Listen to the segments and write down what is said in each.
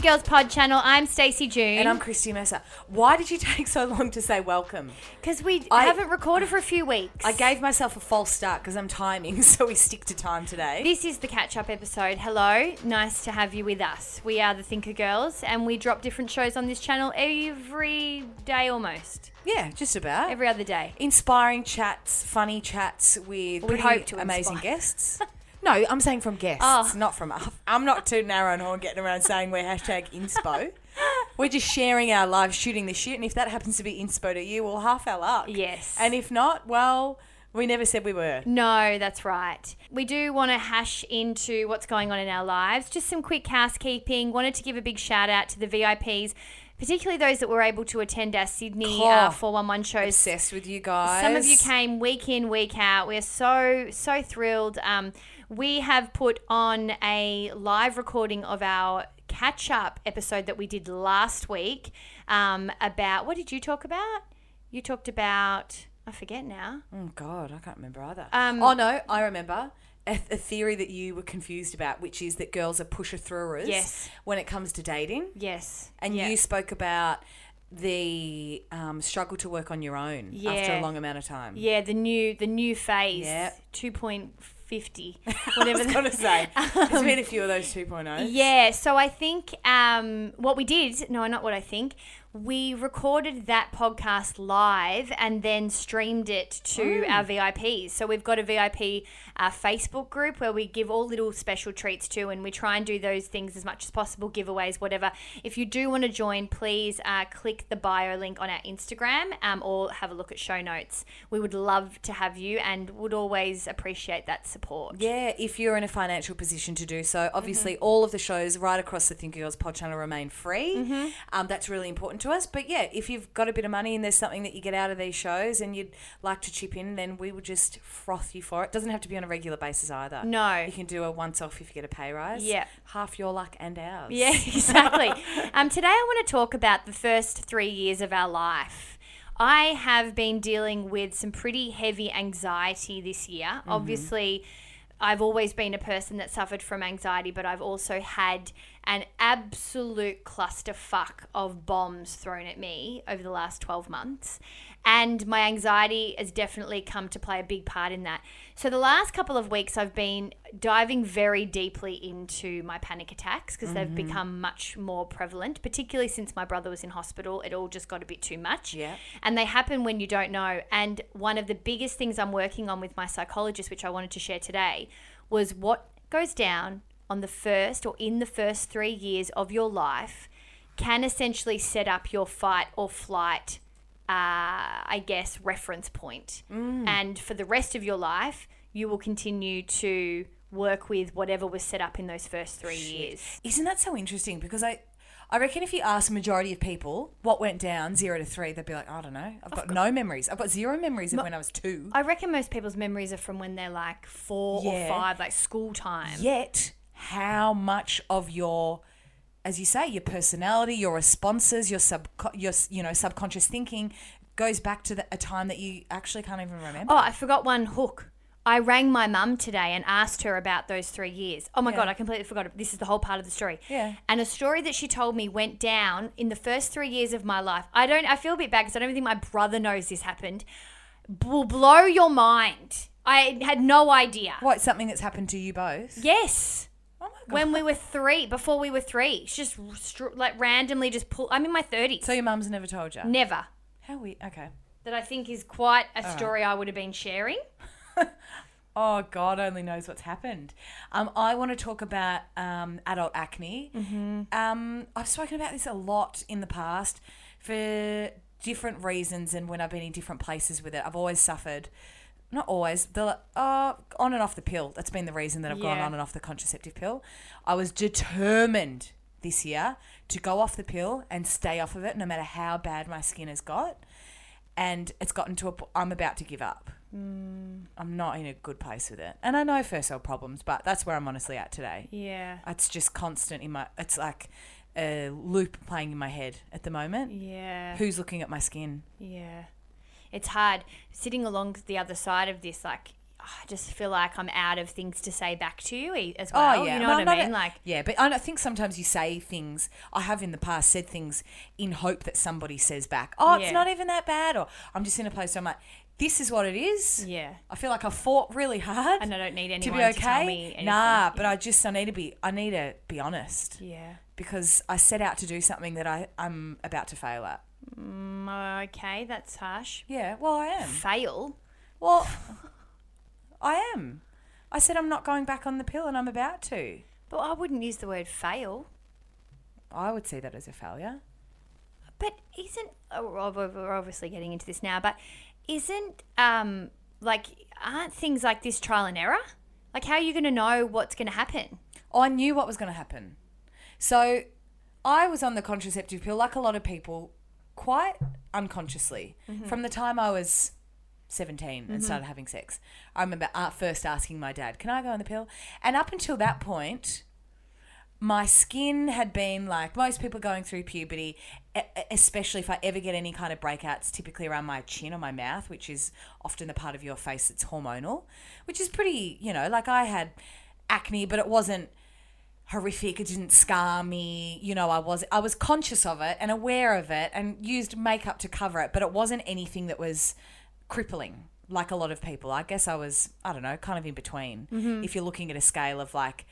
the Girls Pod channel. I'm Stacey June. And I'm Christy Mercer. Why did you take so long to say welcome? because we I- haven't recorded for a few weeks. I gave myself a false start because I'm timing, so we stick to time today. This is the catch up episode. Hello, nice to have you with us. We are the Thinker Girls, and we drop different shows on this channel every day almost. yeah, just about. Every other day. Inspiring chats, funny chats with We hope to amazing inspire. guests. no, I'm saying from guests, Oh. not from us. I'm not too narrow and horn getting around saying we're hashtag inspo. We're just sharing our lives, shooting the shit, and if that happens to be inspo to you, well, half our luck. Yes. And if not, well, we never said we were. No, that's right. We do want to hash into what's going on in our lives. Just some quick housekeeping. Wanted to give a big shout out to the VIPs, particularly those that were able to attend our Sydney uh, Oh, 411 shows. Obsessed with you guys. Some of you came week in, week out. We're so, so thrilled. Um, we have put on a live recording of our catch up episode that we did last week um, about what did you talk about? You talked about, I forget now. Oh God, I can't remember either. Um, oh no, I remember a, a theory that you were confused about, which is that girls are pusher throwers. Yes. When it comes to dating, Yes. and Yeah. you spoke about the um, struggle to work on your own after a long amount of time. Yeah, the new the new phase. Yeah. Two point fifty. I Whatever was the- going to say, there's been a few of those 2.0. Yeah, so I think um, what we did, no, not what I think, we recorded that podcast live and then streamed it to our VIPs. So we've got a VIP uh, Facebook group where we give all little special treats to, and we try and do those things as much as possible, giveaways, whatever. If you do want to join, please uh, click the bio link on our Instagram um, or have a look at show notes. We would love to have you and would always appreciate that support. Yeah, if you're in a financial position to do so. Obviously, Mm-hmm. all of the shows right across the Think Girls pod channel remain free. Mm-hmm. Um, that's really important to us. But yeah, if you've got a bit of money and there's something that you get out of these shows and you'd like to chip in, then we would just froth you for it. Doesn't have to be on a regular basis either. No. You can do a once off if you get a pay rise. Yeah. Half your luck and ours. Yeah, exactly. um, today I want to talk about the first three years of our life. I have been dealing with some pretty heavy anxiety this year. Obviously, I've always been a person that suffered from anxiety, but I've also had an absolute clusterfuck of bombs thrown at me over the last 12 months. And my anxiety has definitely come to play a big part in that. So, the last couple of weeks, I've been diving very deeply into my panic attacks because they've mm-hmm. become much more prevalent, particularly since my brother was in hospital. It all just got a bit too much. Yeah. And they happen when you don't know. And one of the biggest things I'm working on with my psychologist, which I wanted to share today, was what goes down on the first or in the first three years of your life can essentially set up your fight or flight, uh, I guess, reference point. And for the rest of your life, you will continue to work with whatever was set up in those first three years. Isn't that so interesting? Because I, I reckon if you ask a majority of people what went down zero to three, they'd be like, I don't know. I've got, no memories. I've got zero memories of when I was two. I reckon most people's memories are from when they're like four Yeah. or five, like school time. Yet, how much of your, as you say, your personality, your responses, your sub, your you know subconscious thinking, goes back to the, a time that you actually can't even remember. Oh, I forgot one hook. I rang my mum today and asked her about those three years. Oh my God, I completely forgot. it. This is the whole part of the story. Yeah. And a story that she told me went down in the first three years of my life. I don't, I feel a bit bad because I don't think my brother knows this happened. Will blow your mind. I had no idea. What something that's happened to you both? Yes. Oh my god. When we were three, before we were three, she just like randomly just pull. I'm in my 30s. so your mum's never told you? Never. How we? Okay. that I think is quite a story I would have been sharing. Oh, God only knows what's happened. Um, I want to talk about um, adult acne. Um, I've spoken about this a lot in the past for different reasons and when I've been in different places with it. I've always suffered, not always, the uh, on and off the pill. That's been the reason that I've gone Yeah. on and off the contraceptive pill. I was determined this year to go off the pill and stay off of it no matter how bad my skin has got. And it's gotten to a I'm about to give up. I'm not in a good place with it. And I know first world problems, but that's where I'm honestly at today. Yeah. It's just constant in my it's like a loop playing in my head at the moment. Yeah. Who's looking at my skin? Yeah. It's hard sitting along the other side of this like ah, I just feel like I'm out of things to say back to you as oh, well. Oh, yeah. You know Well, what I mean? a- like yeah, but I think sometimes you say things. I have in the past said things in hope that somebody says back, "Oh, it's not even that bad," or I'm just in a place where I'm like, "This is what it is." Yeah. I feel like I fought really hard, And I don't need anyone to be to okay. tell me anything. Nah, but I just I need to be I need to be honest Yeah. because I set out to do something that I I'm about to fail at. Mm, okay, that's harsh. Yeah, well I am. Fail. Well, I am. I said I'm not going back on the pill, and I'm about to. But I wouldn't use the word fail. I would see that as a failure. But isn't oh, we're obviously getting into this now, but isn't um like aren't things like this trial and error? Like how are you going to know what's going to happen? I knew what was going to happen. So I was on the contraceptive pill, like a lot of people, quite unconsciously. From the time I was 17 and started having sex, I remember uh, first asking my dad, Can I go on the pill? And up until that point, my skin had been like most people going through puberty, especially if I ever get any kind of breakouts, typically around my chin or my mouth, which is often the part of your face that's hormonal, which is pretty, you know, like I had acne, but it wasn't horrific. It didn't scar me. You know, I was I was conscious of it and aware of it and used makeup to cover it, but it wasn't anything that was crippling like a lot of people. I guess I was I don't know, kind of in between. Mm-hmm. If you're looking at a scale of like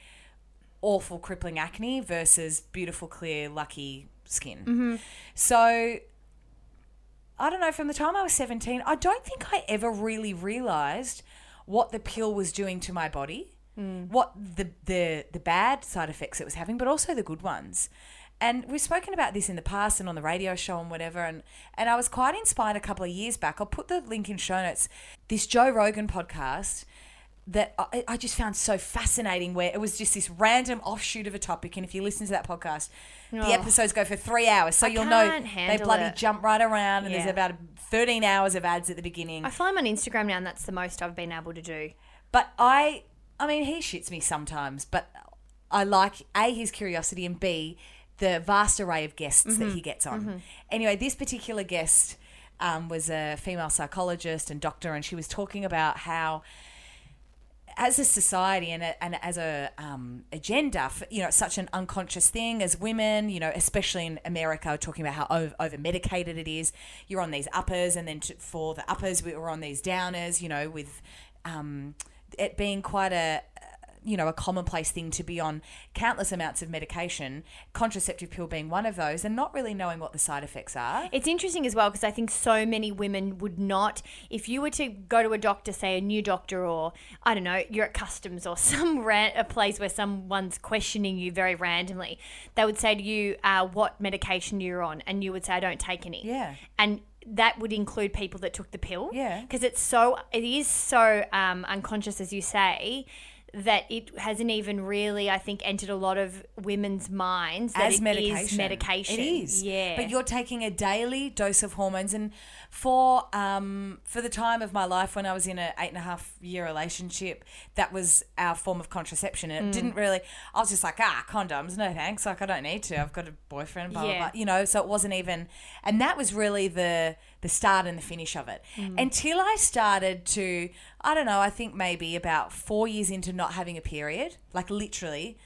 awful crippling acne versus beautiful clear lucky skin. Mm-hmm. So I don't know from the time I was 17, I don't think I ever really realized what the pill was doing to my body, Mm. what the the the bad side effects it was having, but also the good ones. And we've spoken about this in the past and on the radio show and whatever. And, and I was quite inspired a couple of years back. I'll put the link in show notes. This Joe Rogan podcast that I, I just found so fascinating where it was just this random offshoot of a topic. And if you listen to that podcast, the Oh. episodes go for three hours. So I you'll know they bloody it. jump right around and there's about 13 hours of ads at the beginning. I fly him on Instagram now, and that's the most I've been able to do. But I, I mean, he shits me sometimes, but I like A, his curiosity, and B, the vast array of guests that he gets on. Anyway, this particular guest um, was a female psychologist and doctor, and she was talking about how. As a society and, a, and as a um, agenda, for, you know, it's such an unconscious thing as women, you know, especially in America, talking about how over, over medicated it is. You're on these uppers, and then to, for the uppers, we were on these downers, you know, with um, it being quite a you know a commonplace thing to be on countless amounts of medication contraceptive pill being one of those and not really knowing what the side effects are It's interesting as well because I think so many women would not, if you were to go to a doctor, say a new doctor, or I don't know, you're at customs or some ran- a place where someone's questioning you very randomly, they would say to you, uh, "What medication you're on?" and you would say, "I don't take any." Yeah. and that would include people that took the pill. Yeah. because it's so it is so um, unconscious, as you say. That it hasn't even really, I think, entered a lot of women's minds that as it is medication medication. it is yeah. but you're taking a daily dose of hormones and for um for the time of my life when i was in an eight and a half year relationship that was our form of contraception Mm. it didn't really i was just like ah condoms no thanks like i don't need to i've got a boyfriend blah Yeah. blah blah you know so it wasn't even and that was really the the start and the finish of it Mm. until i started to i don't know i think maybe about four years into not having a period like literally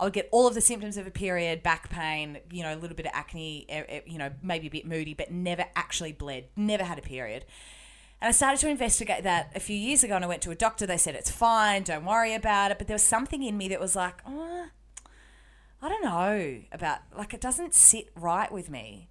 I would get all of the symptoms of a period, back pain, you know, a little bit of acne, you know, maybe a bit moody, but never actually bled, never had a period. And I started to investigate that a few years ago and I went to a doctor. They said, it's fine, don't worry about it. But there was something in me that was like, oh, I don't know about, like, it doesn't sit right with me.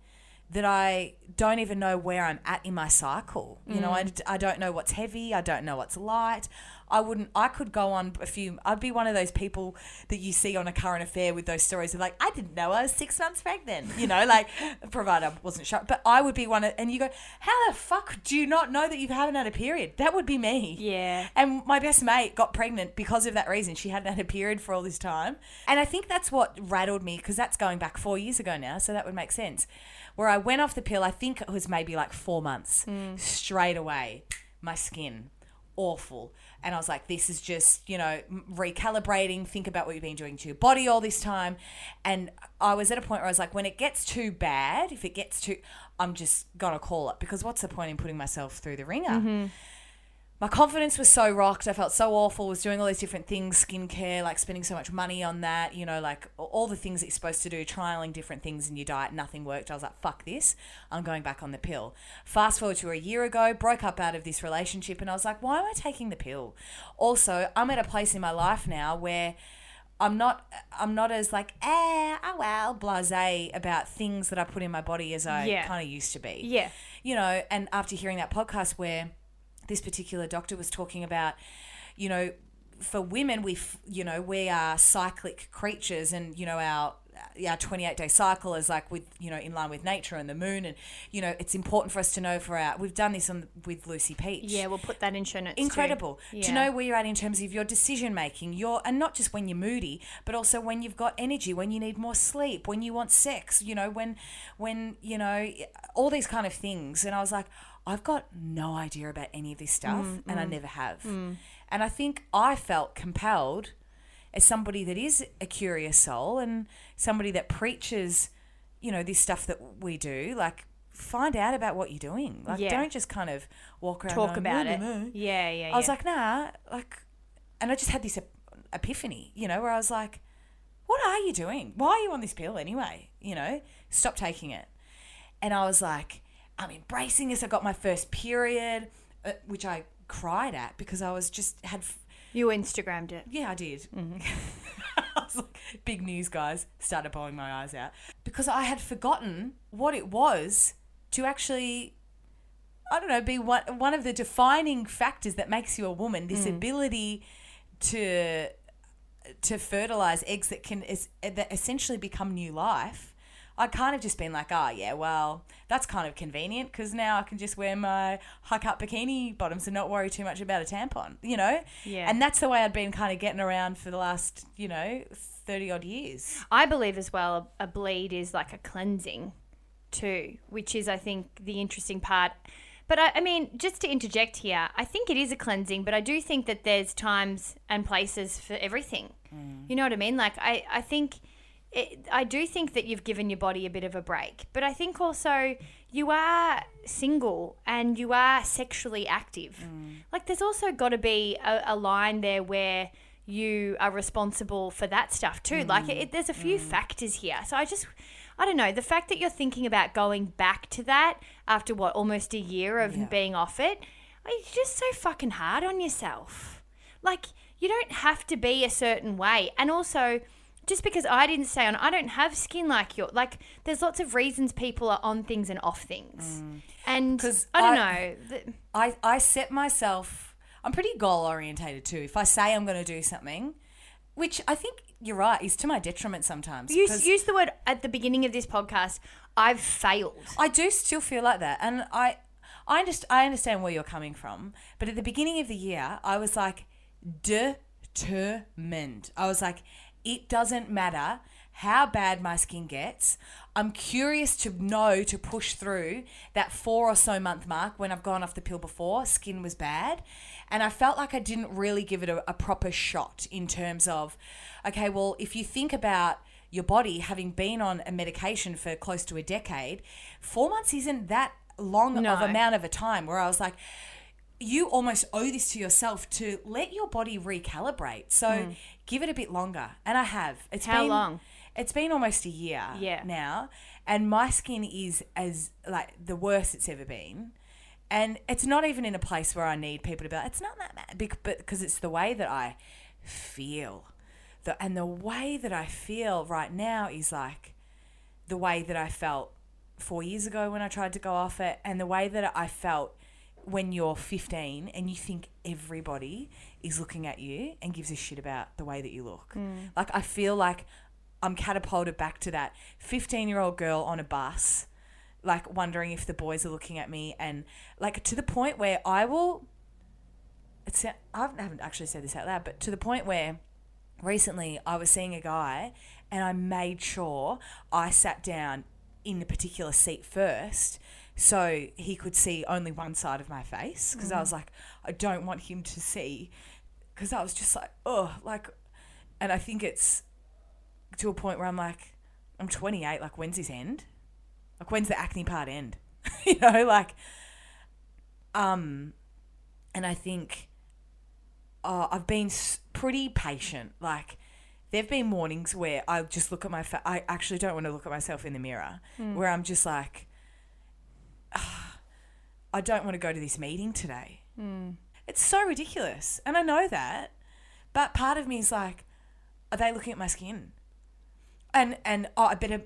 that I don't even know where I'm at in my cycle. You know, I, mm. I don't know what's heavy. I don't know what's light. I wouldn't, I could go on a few, I'd be one of those people that you see on a current affair with those stories of like, I didn't know I was six months pregnant, you know, like, provided I wasn't shocked. But I would be one of, and you go, how the fuck do you not know that you haven't had a period? That would be me. Yeah. And my best mate got pregnant because of that reason. She hadn't had a period for all this time. And I think that's what rattled me because that's going back four years ago now. So that would make sense. Where I went off the pill, I think it was maybe like four months hmm. straight away. My skin, awful. And I was like, this is just, you know, recalibrating, think about what you've been doing to your body all this time. And I was at a point where I was like, when it gets too bad, if it gets too, I'm just going to call it because what's the point in putting myself through the ringer? Mm-hmm. My confidence was so rocked. I felt so awful. Was doing all these different things, skincare, like spending so much money on that. You know, like all the things that you're supposed to do, trialing different things in your diet. Nothing worked. I was like, fuck this. I'm going back on the pill. Fast forward to a year ago, broke up out of this relationship, and I was like, why am I taking the pill? Also, I'm at a place in my life now where. I'm not I'm not as like eh oh well blasé about things that I put in my body as I Yeah. kind of used to be Yeah. you know, and after hearing that podcast where this particular doctor was talking about, you know, for women, we, you know, we are cyclic creatures, and you know our our 28 day cycle is like with you know in line with nature and the moon, and you know it's important for us to know for our. We've done this on with Lucy Peach. Yeah, we'll put that in show notes. Incredible to know where you're at in terms of your decision making, your and not just when you're moody, but also when you've got energy, when you need more sleep, when you want sex, you know, when when you know all these kind of things. And I was like, I've got no idea about any of this stuff, mm, and I mm, never have. Mm. And I think I felt compelled as somebody that is a curious soul and somebody that preaches, you know, this stuff that we do, like. Find out about what you're doing. Like, Yeah. don't just kind of walk around. Talk going, about "No, it. no, no." Yeah, yeah, yeah. I was like, nah, like, and I just had this ep- epiphany, you know, where I was like, what are you doing? Why are you on this pill anyway? You know, stop taking it. And I was like, I'm embracing this. I got my first period, uh, which I cried at because I was just had. f- you Instagrammed it. Yeah, I did. I was like, big news, guys. Started bawling my eyes out because I had forgotten what it was to actually I don't know, be one one of the defining factors that makes you a woman. This ability to to fertilize eggs that can is, that essentially become new life. I kind of just been like, oh yeah, well that's kind of convenient because now I can just wear my high cut bikini bottoms and not worry too much about a tampon, you know. Yeah. And that's the way I'd been kind of getting around for the last, you know, thirty odd years. I believe as well a bleed is like a cleansing too, which is I think the interesting part. But I, I mean, just to interject here, I think it is a cleansing, but I do think that there's times and places for everything. Mm. You know what I mean? Like I, I think it, I do think that you've given your body a bit of a break, but I think also you are single and you are sexually active. Mm. Like there's also got to be a, a line there where you are responsible for that stuff too. Like mm. it, there's a few mm. factors here. So I just, I don't know, the fact that you're thinking about going back to that after what almost a year of Yeah. being off it, it's just so fucking hard on yourself. Like you don't have to be a certain way, and also. Just because I didn't stay on, I don't have skin like your like. There's lots of reasons people are on things and off things, mm. and 'Cause I don't I- know. I, I set myself I'm pretty goal orientated too. If I say I'm going to do something, which I think you're right, is to my detriment sometimes. Use, 'cause use the word at the beginning of this podcast. I've failed. I do still feel like that, and I I understand I understand where you're coming from. But at the beginning of the year, I was like determined. I was like, it doesn't matter how bad my skin gets. I'm curious to know to push through that four or so month mark when I've gone off the pill before, skin was bad. And I felt like I didn't really give it a, a proper shot in terms of, okay, well, if you think about your body having been on a medication for close to a decade, four months isn't that long No. of amount of a time where I was like, you almost owe this to yourself to let your body recalibrate. So mm. give it a bit longer. And I have. It's. How been, long? It's been almost a year Yeah. now. And my skin is as like the worst it's ever been. And it's not even in a place where I need people to be like, it's not that bad. But because it's the way that I feel. The, and the way that I feel right now is like the way that I felt four years ago when I tried to go off it, and the way that I felt when you're 15 and you think everybody is looking at you and gives a shit about the way that you look. Mm. Like, I feel like I'm catapulted back to that 15 year old girl on a bus, like wondering if the boys are looking at me, and like to the point where I will. It's, I haven't actually said this out loud, but to the point where recently I was seeing a guy and I made sure I sat down in a particular seat first so he could see only one side of my face because I was like, I don't want him to see because I was just like, oh, like, and I think it's to a point where I'm like, I'm 28, like, when's this end? Like, when's the acne part end? you know, like, um, and I think uh, I've been pretty patient. Like, there've been mornings where I just look at my fa- I actually don't want to look at myself in the mirror, where I'm just like, "Ah, I don't want to go to this meeting today. It's so ridiculous, and I know that, but part of me is like, are they looking at my skin? And and oh, I better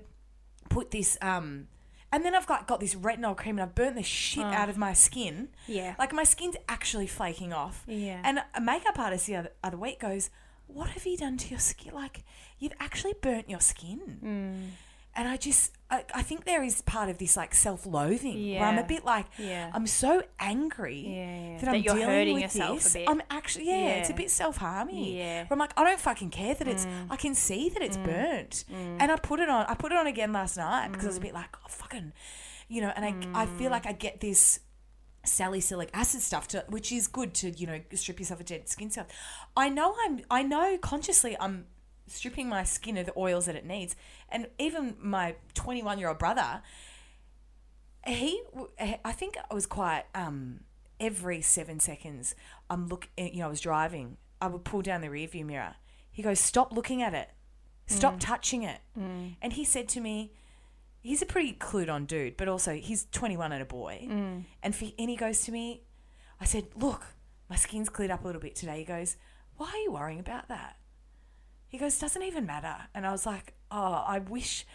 put this um. And then I've got, got this retinol cream and I've burnt the shit out of my skin. Yeah. Like my skin's actually flaking off. Yeah. And a makeup artist the other, other week goes, What have you done to your skin? Like, you've actually burnt your skin. Mm. And I just, I, I think there is part of this like self loathing where I'm a bit like, Yeah. I'm so angry Yeah, yeah. that, That I'm dealing hurting with this. bit. I'm actually, yeah, it's a bit self harming. Yeah. Mm. Where I'm like, I don't fucking care that it's, I can see that it's burnt. And I put it on, I put it on again last night because I Mm. was a bit like, oh, fucking, you know, and I, I feel like I get this salicylic acid stuff to which is good to you know strip yourself of dead skin cells i know i'm i know consciously i'm stripping my skin of the oils that it needs and even my 21 year old brother he i think i was quite um every seven seconds i'm look eh, you know i was driving i would pull down the rear view mirror he goes stop looking at it stop touching it and he said to me he's a pretty clued on dude, but also he's 21 and a boy. And, for, and he goes to me, I said, Look, my skin's cleared up a little bit today. He goes, Why are you worrying about that? He goes, Doesn't even matter. And I was like, Oh, I wish.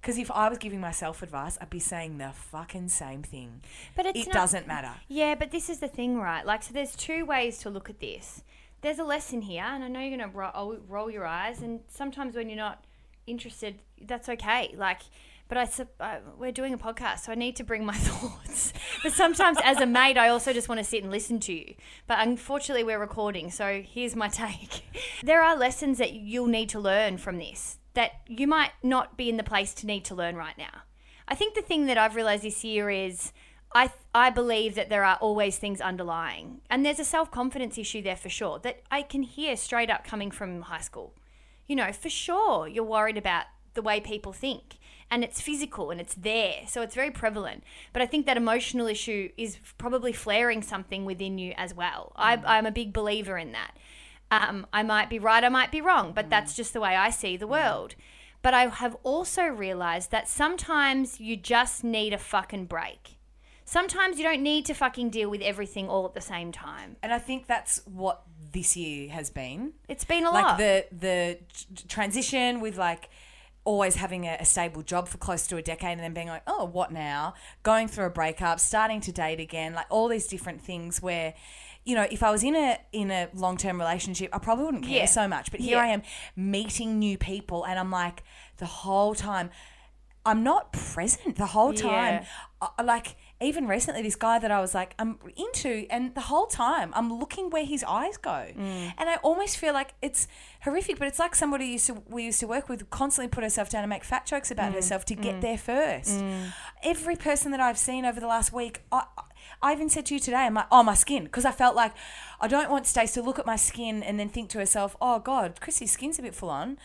Because if I was giving myself advice, I'd be saying the fucking same thing. But it's it not- doesn't matter. Yeah, but this is the thing, right? Like, so there's two ways to look at this. There's a lesson here, and I know you're going to roll, roll your eyes, and sometimes when you're not interested, that's okay. Like, but I, uh, we're doing a podcast, so I need to bring my thoughts. but sometimes, as a mate, I also just want to sit and listen to you. But unfortunately, we're recording, so here's my take. there are lessons that you'll need to learn from this that you might not be in the place to need to learn right now. I think the thing that I've realized this year is I I believe that there are always things underlying, and there's a self confidence issue there for sure that I can hear straight up coming from high school. You know, for sure, you're worried about the way people think, and it's physical and it's there, so it's very prevalent. But I think that emotional issue is probably flaring something within you as well. I, mm. I'm a big believer in that. Um, I might be right, I might be wrong, but that's just the way I see the world. But I have also realized that sometimes you just need a fucking break. Sometimes you don't need to fucking deal with everything all at the same time. And I think that's what this year has been. It's been a like lot. the the t- transition with like always having a, a stable job for close to a decade and then being like oh what now going through a breakup starting to date again like all these different things where you know if i was in a in a long-term relationship i probably wouldn't care Yeah. so much but here Yeah. i am meeting new people and i'm like the whole time i'm not present the whole time. I, like even recently this guy that i was like i'm into and the whole time i'm looking where his eyes go. Mm. And i almost feel like it's horrific but it's like somebody used to we used to work with constantly put herself down and make fat jokes about mm. herself to get mm. there first. Every person that i've seen over the last week I, I even said to you today, I'm like, oh, my skin. Because I felt like I don't want Stace to look at my skin and then think to herself, oh, God, Chrissy's skin's a bit full on.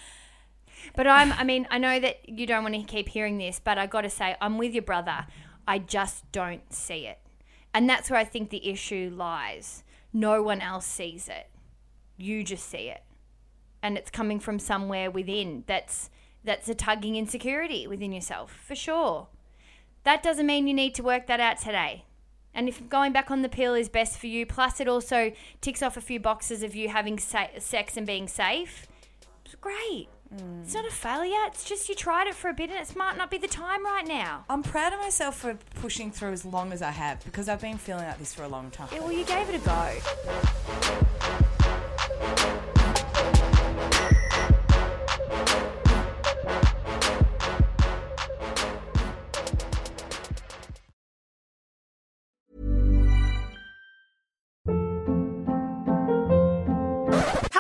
But I'm, I mean, I know that you don't want to keep hearing this, but I got to say, I'm with your brother. I just don't see it. And that's where I think the issue lies. No one else sees it. You just see it. And it's coming from somewhere within that's that's a tugging insecurity within yourself, for sure. That doesn't mean you need to work that out today. And if going back on the pill is best for you, plus it also ticks off a few boxes of you having sa- sex and being safe, it's great. Mm. It's not a failure. It's just you tried it for a bit and it might not be the time right now. I'm proud of myself for pushing through as long as I have because I've been feeling like this for a long time. Yeah, well, you gave it a go.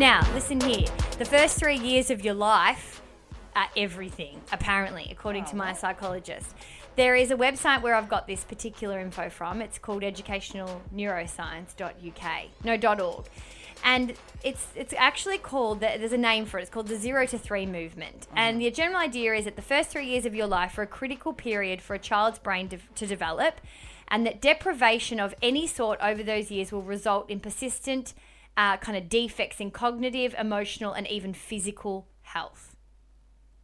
Now, listen here. The first three years of your life are everything, apparently, according to my psychologist. There is a website where I've got this particular info from. It's called educationalneuroscience.uk. No, .org. And it's it's actually called there's a name for it. It's called the zero to three movement. Mm-hmm. And the general idea is that the first three years of your life are a critical period for a child's brain to, to develop, and that deprivation of any sort over those years will result in persistent uh, kind of defects in cognitive, emotional, and even physical health.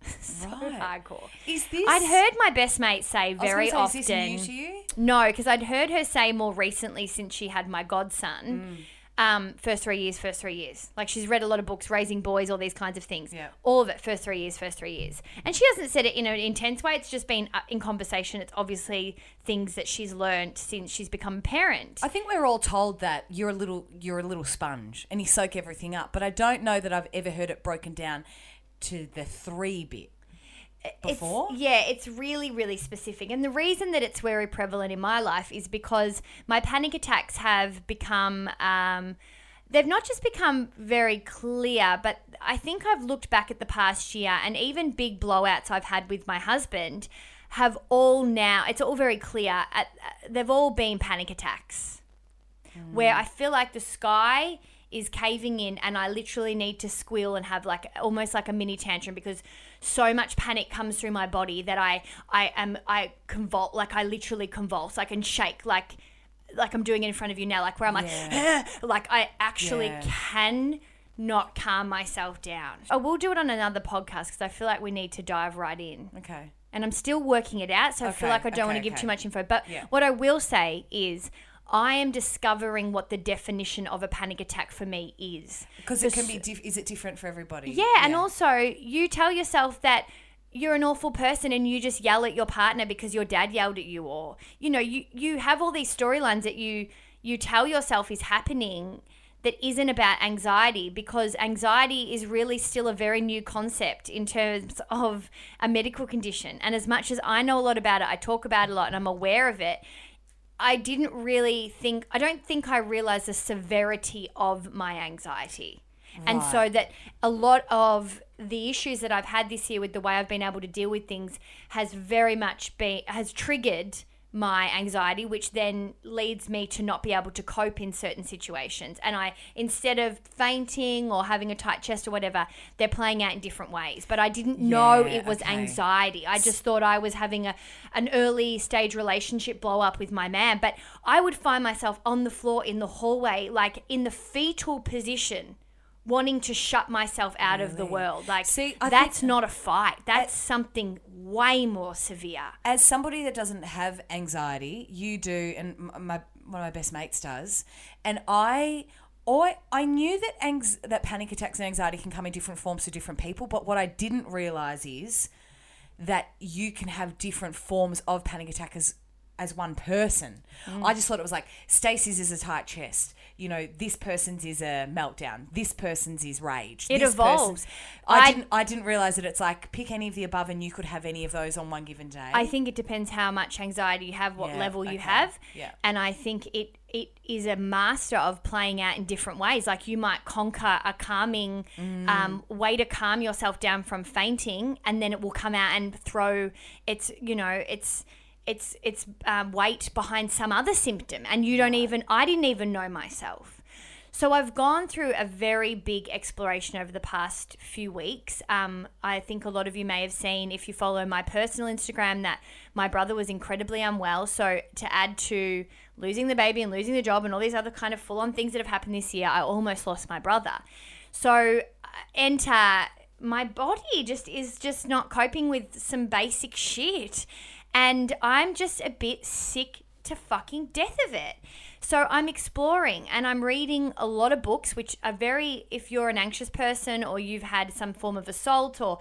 so Right. hardcore. Is this? I'd heard my best mate say very often. say, Is this new to you? No, because I'd heard her say more recently since she had my godson. Mm. Um, first three years, first three years. Like she's read a lot of books, raising boys, all these kinds of things. Yeah. All of it, first three years, first three years. And she hasn't said it in an intense way. It's just been uh, in conversation. It's obviously things that she's learned since she's become a parent. I think we're all told that you're a little you're a little sponge and you soak everything up, but I don't know that I've ever heard it broken down to the three bit. Before? It's, yeah, it's really, really specific. And the reason that it's very prevalent in my life is because my panic attacks have become, um, they've not just become very clear, but I think I've looked back at the past year and even big blowouts I've had with my husband have all now, it's all very clear, at, they've all been panic attacks where I feel like the sky is caving in and I literally need to squeal and have like almost like a mini tantrum because so much panic comes through my body that I I am I convulse like I literally convulse I can shake like like I'm doing it in front of you now like where I'm like like I actually Yeah. can not calm myself down. I will do it on another podcast because I feel like we need to dive right in Okay. and I'm still working it out. So I feel like I don't want to give okay. too much info. But Yeah. what I will say is, I am discovering what the definition of a panic attack for me is. Because it can be. Dif- is it different for everybody? Yeah, and also you tell yourself that you're an awful person and you just yell at your partner because your dad yelled at you or you know you you have all these storylines that you you tell yourself is happening that isn't about anxiety because anxiety is really still a very new concept in terms of a medical condition and as much as I know a lot about it I talk about it a lot and I'm aware of it I didn't really think, I don't think I realized the severity of my anxiety. And so that a lot of the issues that I've had this year with the way I've been able to deal with things has very much been, has triggered my anxiety, which then leads me to not be able to cope in certain situations. And I, instead of fainting or having a tight chest or whatever, they're playing out in different ways. But I didn't know it was okay. anxiety. I just thought I was having a an early stage relationship blow up with my man, but I would find myself on the floor in the hallway, like in the fetal position, wanting to shut myself out of the world. Like See, I that's not a fight. That's something way more severe. as somebody that doesn't have anxiety, you do, and my one of my best mates does, and I. I, I knew that anx- that panic attacks and anxiety can come in different forms to different people, but what I didn't realize is that you can have different forms of panic attack as as one person. Mm. I just thought it was like Stacey's is a tight chest. You know, this person's is a meltdown. This person's is rage. It this evolves. I, I- didn't. I didn't realize that it's like pick any of the above, and you could have any of those on one given day. I think it depends how much anxiety you have, what Yeah, level you okay. have. Yeah. And I think it it is a master of playing out in different ways. Like you might conquer a calming Mm. um, way to calm yourself down from fainting, and then it will come out and throw its you know its its its um, weight behind some other symptom, and you don't even I didn't even know myself. So I've gone through a very big exploration over the past few weeks. Um, I think a lot of you may have seen, if you follow my personal Instagram, that my brother was incredibly unwell. So to add to losing the baby and losing the job and all these other kind of full-on things that have happened this year, I almost lost my brother. So uh, enter my body just is just not coping with some basic shit, and I'm just a bit sick to fucking death of it. So I'm exploring and I'm reading a lot of books, which are very, if you're an anxious person or you've had some form of assault or,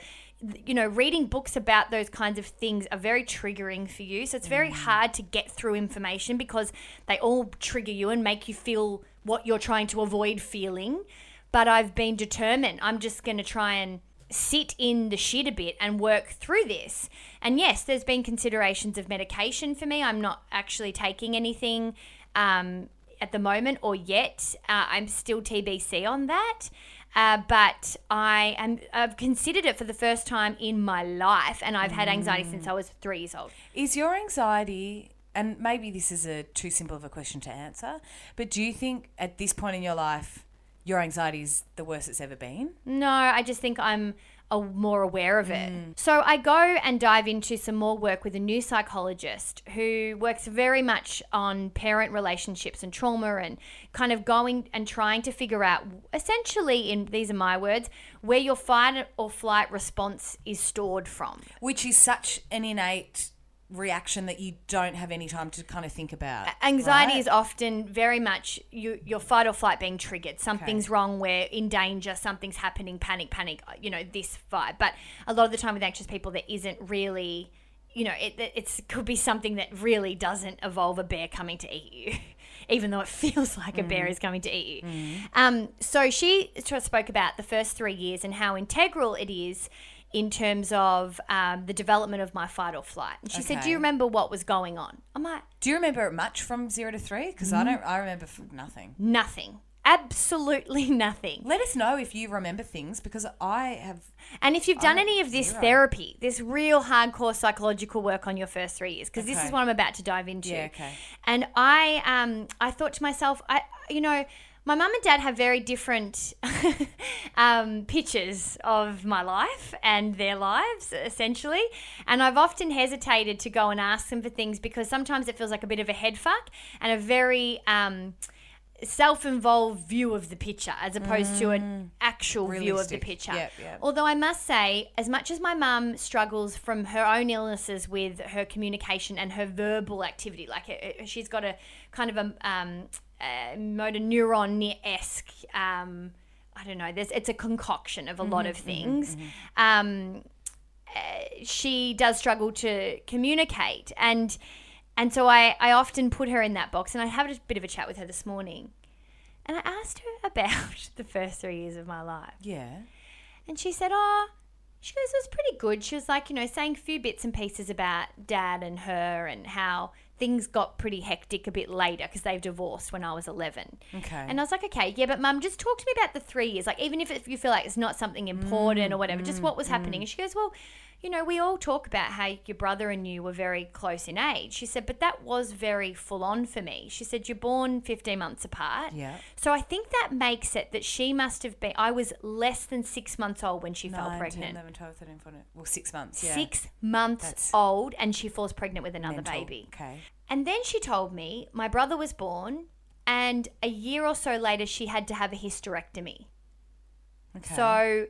you know, reading books about those kinds of things are very triggering for you. So it's very mm. hard to get through information because they all trigger you and make you feel what you're trying to avoid feeling. But I've been determined. I'm just going to try and sit in the shit a bit and work through this. And yes, there's been considerations of medication for me. I'm not actually taking anything um, at the moment or yet. Uh, I'm still TBC on that. Uh, but I am I've considered it for the first time in my life, and I've had anxiety since I was three years old. Is your anxiety, and maybe this is a too simple of a question to answer, but do you think at this point in your life, your anxiety is the worst it's ever been? No, I just think I'm a, more aware of it. Mm. So I go and dive into some more work with a new psychologist who works very much on parent relationships and trauma and kind of going and trying to figure out essentially in these are my words where your fight or flight response is stored from. Which is such an innate reaction that you don't have any time to kind of think about. Anxiety right? is often very much you, your fight or flight being triggered. Something's wrong, we're in danger, something's happening, panic, panic, uh, you know, this vibe. But a lot of the time with anxious people, there isn't really, you know, it, it it's, could be something that really doesn't evolve a bear coming to eat you. Even though it feels like a bear mm. is coming to eat you. Mm. Um, so she spoke about the first three years and how integral it is in terms of um, the development of my fight or flight. And she said, Do you remember what was going on? I'm like, Do you remember much from zero to three? Because Mm-hmm. I don't. I remember nothing. Nothing. Absolutely nothing. Let us know if you remember things because I have. And if you've done I- any of this zero. therapy, this real hardcore psychological work on your first three years, because this is what I'm about to dive into. Yeah, okay. And I, um, I thought to myself, I, you know, my mum and dad have very different um, pictures of my life and their lives, essentially. And I've often hesitated to go and ask them for things because sometimes it feels like a bit of a head fuck and a very um, self-involved view of the picture as opposed to an actual view of the picture. Yep, yep. Although I must say, as much as my mum struggles from her own illnesses with her communication and her verbal activity, like uh, uh, she's got a kind of a, um, a motor neuron esque. Um, I don't know. There's it's a concoction of a lot of things. Um, uh, she does struggle to communicate and and so I, I often put her in that box and I had a bit of a chat with her this morning and I asked her about the first three years of my life Yeah. and she said, Oh, she goes, it was pretty good. She was like, you know, saying a few bits and pieces about dad and her and how things got pretty hectic a bit later because they've divorced when I was 11. Okay. And I was like, okay, yeah, but mum, just talk to me about the three years. Like, even if, if you feel like it's not something important or whatever, just mm, what was mm. happening. And she goes, well, you know, we all talk about how your brother and you were very close in age. She said, but that was very full on for me. She said, you're born 15 months apart. Yeah. So I think that makes it that she must have been, I was less than six months old when she fell 9, 10, pregnant. 11, 12, 13, 14. Well, six months. Yeah. Six months That's old, and she falls pregnant with another Mental. baby. Okay. And then she told me my brother was born, and a year or so later, she had to have a hysterectomy. Okay. So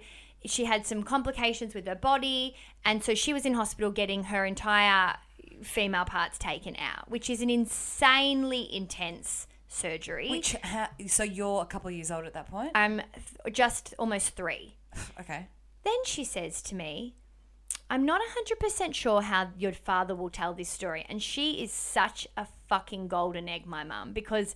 she had some complications with her body, and so she was in hospital getting her entire female parts taken out, which is an insanely intense surgery. Which so you're a couple of years old at that point. I'm th- just almost three. okay. Then she says to me, I'm not 100% sure how your father will tell this story. And she is such a fucking golden egg, my mum, because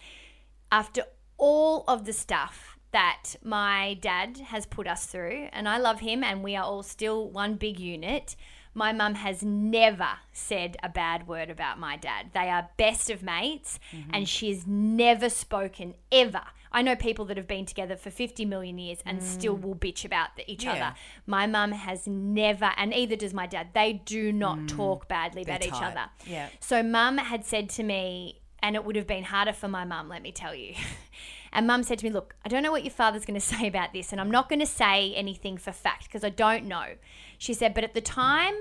after all of the stuff that my dad has put us through, and I love him, and we are all still one big unit. My mum has never said a bad word about my dad. They are best of mates, mm-hmm. and she has never spoken ever. I know people that have been together for 50 million years and still mm. will bitch about the, each Yeah. other. My mum has never, and either does my dad, they do not mm. talk badly They're about each other. Yeah. So mum had said to me, and it would have been harder for my mum, let me tell you. And mum said to me, Look, I don't know what your father's going to say about this, and I'm not going to say anything for fact because I don't know. She said, But at the time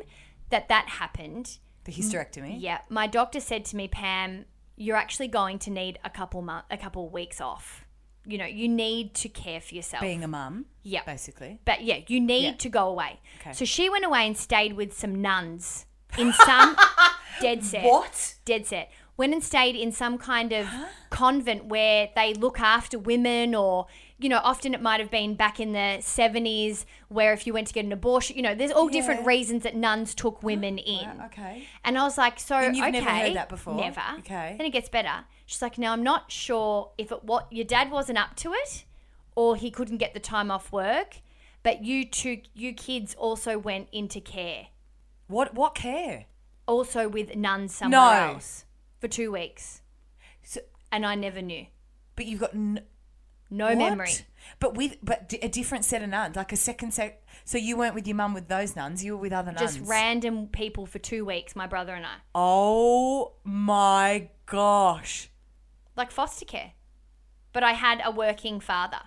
that that happened, The hysterectomy. yeah, my doctor said to me, Pam, you're actually going to need a couple month, a couple weeks off. You know, you need to care for yourself. Being a mum. Yeah. Basically. But yeah, you need Yeah. to go away. Okay. So she went away and stayed with some nuns in some dead set. What? Dead set. Went and stayed in some kind of convent where they look after women or you know, often it might have been back in the 70s where if you went to get an abortion, you know, there's all different reasons that nuns took women in. Wow, okay. And I was like, so And you've okay, never heard that before? Never. Okay. Then it gets better. She's like, now I'm not sure if it what your dad wasn't up to it, or he couldn't get the time off work, but you two, you kids also went into care, What what care? also with nuns somewhere No. else for two weeks, So, and I never knew. but you've got n- No what? memory. But with but d- a different set of nuns, like a second set. So you weren't with your mum with those nuns. You were with other nuns. Just random people for two weeks, my brother and I, Oh my gosh. like foster care. But I had a working father.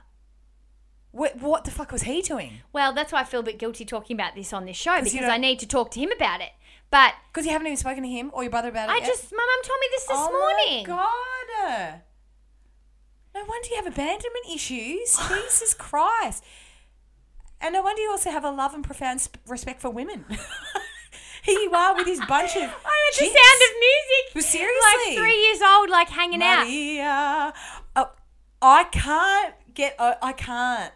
What what the fuck was he doing? Well, that's why I feel a bit guilty talking about this on this show because I need to talk to him about it. But Because you haven't even spoken to him or your brother about it. I yet? just, my mum told me this this oh morning. oh morning. my god. No wonder you have abandonment issues. Jesus Christ. And no wonder you also have a love and profound respect for women. Here you are with this bunch of. I'm at the sound of music. Well, seriously. Like three years old, like hanging out. Maria. Oh, I can't get. oh, I can't.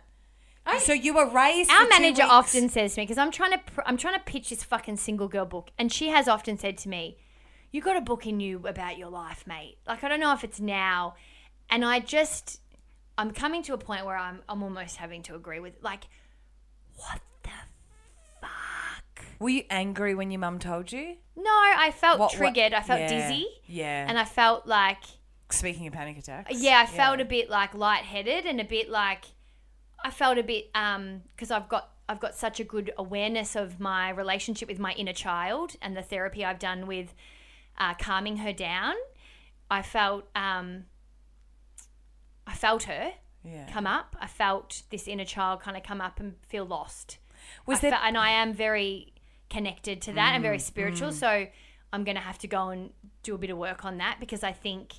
So you were raised. Our manager weeks. often says to me because I'm trying to pr- I'm trying to pitch this fucking single girl book, and she has often said to me, "You got a book in you about your life, mate." Like I don't know if it's now, and I just I'm coming to a point where I'm I'm almost having to agree with like, what the fuck? Were you angry when your mum told you? No, I felt What- what- triggered. I felt yeah, dizzy. yeah. and I felt like Speaking of panic attacks. yeah, I felt a bit like lightheaded and a bit like I felt a bit um because I've got I've got such a good awareness of my relationship with my inner child and the therapy I've done with uh, calming her down. I felt um I felt her Yeah. come up. I felt this inner child kind of come up and feel lost. Was I there- fe- and I am very connected to that and Mm, very spiritual. So I'm going to have to go and do a bit of work on that because I think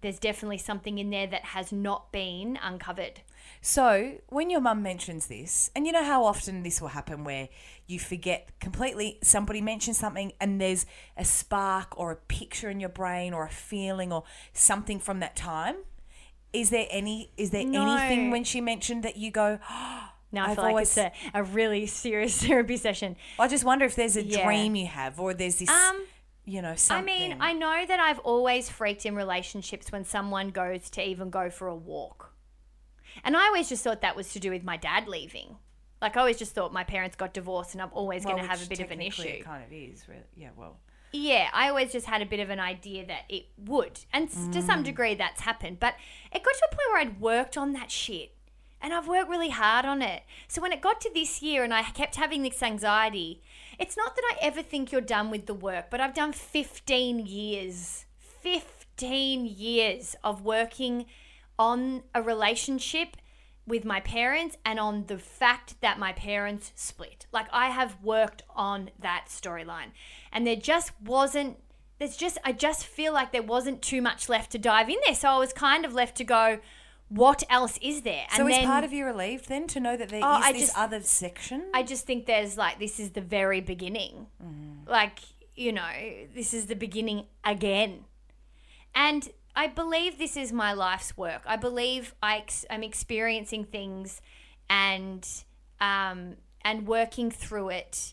there's definitely something in there that has not been uncovered. So, when your mum mentions this, and you know how often this will happen where you forget completely, somebody mentions something and there's a spark or a picture in your brain or a feeling or something from that time. Is there any? Is there No. anything when she mentioned that you go? Now I I've feel like always- it's a, a really serious therapy session. I just wonder if there's a Yeah. dream you have or there's this, Um, you know, I mean, I know that I've always freaked in relationships when someone goes to even go for a walk. And I always just thought that was to do with my dad leaving. Like, I always just thought my parents got divorced and I'm always Well, going to have a bit of an issue. It kind of is, really. Yeah, well. Yeah, I always just had a bit of an idea that it would. And s to Mm. some degree, that's happened. But it got to a point where I'd worked on that shit. And I've worked really hard on it. So when it got to this year and I kept having this anxiety, it's not that I ever think you're done with the work, but I've done 15 years, 15 years of working on a relationship with my parents and on the fact that my parents split. Like I have worked on that storyline. And there just wasn't there's just I just feel like there wasn't too much left to dive in there. So I was kind of left to go what else is there? So and is then part of you relieved then to know that there is Oh, I this just- other section? I just think there's like this is the very beginning. Mm. Like you know, this is the beginning again. And I believe this is my life's work. I believe I ex- I'm experiencing things and um, and working through it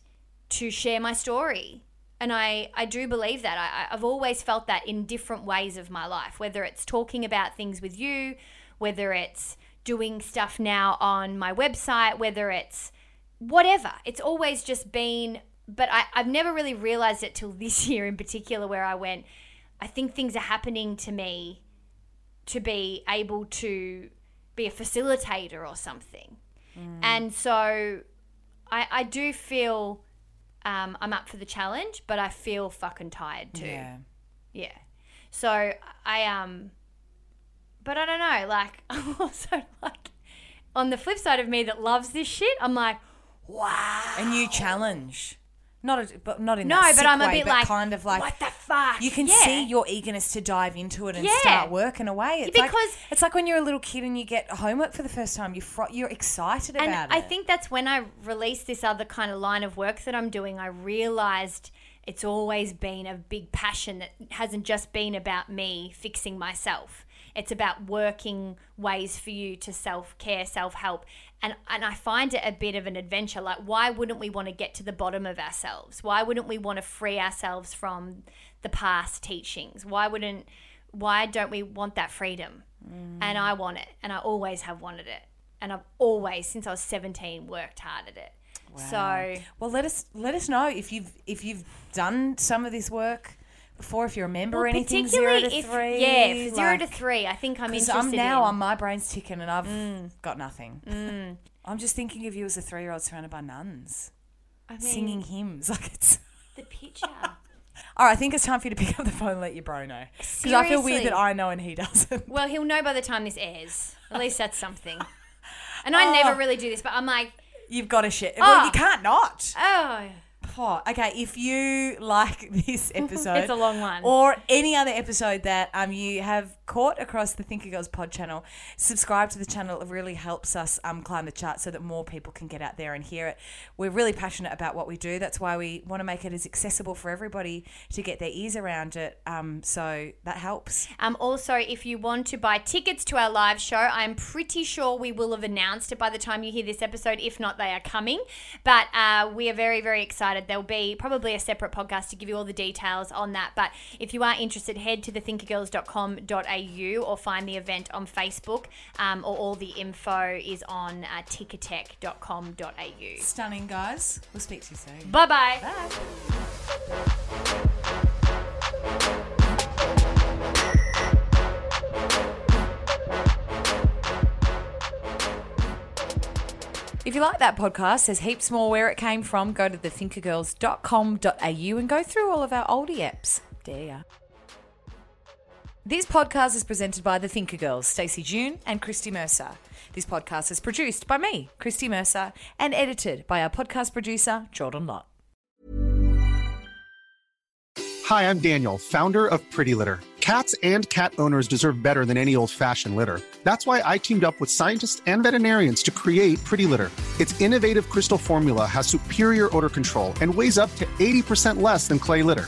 to share my story. And I, I do believe that. I, I've always felt that in different ways of my life, whether it's talking about things with you, whether it's doing stuff now on my website, whether it's whatever. It's always just been, but I, I've never really realized it till this year in particular, where I went, I think things are happening to me to be able to be a facilitator or something. And so I, I do feel um, I'm up for the challenge, but I feel fucking tired too. Yeah. Yeah. So I um but I don't know, like I'm also like on the flip side of me that loves this shit, I'm like, wow. A new challenge. Not a, but not in No, that but I'm a way, bit like kind of like what the fuck? you can Yeah. see your eagerness to dive into it and Yeah. start working away. It's like, Because- it's like when you're a little kid and you get homework for the first time. You fro- you're excited and about I it. I think that's when I released this other kind of line of work that I'm doing. I realized it's always been a big passion that hasn't just been about me fixing myself. It's about working ways for you to self care, self help. And, and I find it a bit of an adventure. Like, why wouldn't we want to get to the bottom of ourselves? Why wouldn't we want to free ourselves from the past teachings? Why wouldn't, why don't we want that freedom? Mm. And I want it. And I always have wanted it and I've always, since I was seventeen, worked hard at it. So Well, let us let us know if you've if you've done some of this work before. If you remember well, anything, zero to if three. yeah, zero to three, I think I'm interested. I'm now on uh, my brain's ticking and I've mm. got nothing. Mm. I'm just thinking of you as a three year old surrounded by nuns I mean, singing hymns. Like it's. the picture. All right, I think it's time for you to pick up the phone and let your bro know. Because I feel weird that I know and he doesn't. well, he'll know by the time this airs. At least that's something. And I never oh. really do this, but I'm like, You've got to. Well, Oh. you can't not. oh, Oh, okay, if you like this episode, It's a long one. or any other episode that um you have caught across the Thinker Girls Pod channel, subscribe to the channel. It really helps us um climb the chart so that more people can get out there and hear it. We're really passionate about what we do. That's why we want to make it as accessible for everybody to get their ears around it. Um, so that helps. Um, also, if you want to buy tickets to our live show, I'm pretty sure we will have announced it by the time you hear this episode. If not, they are coming. But uh, we are very, very excited. There'll be probably a separate podcast to give you all the details on that. But if you are interested, head to thethinkergirls.com.au or find the event on Facebook, um, or all the info is on uh, ticketek.com.au. Stunning, guys. We'll speak to you soon. Bye bye. Bye. If you like that podcast, there's heaps more where it came from. Go to thethinkergirls.com.au and go through all of our oldie apps. There ya. This podcast is presented by the Thinker Girls, Stacey June and Christy Mercer. This podcast is produced by me, Christy Mercer, and edited by our podcast producer, Jordan Lott. Hi, I'm Daniel, founder of Pretty Litter. Cats and cat owners deserve better than any old fashioned litter. That's why I teamed up with scientists and veterinarians to create Pretty Litter. Its innovative crystal formula has superior odor control and weighs up to 80% less than clay litter.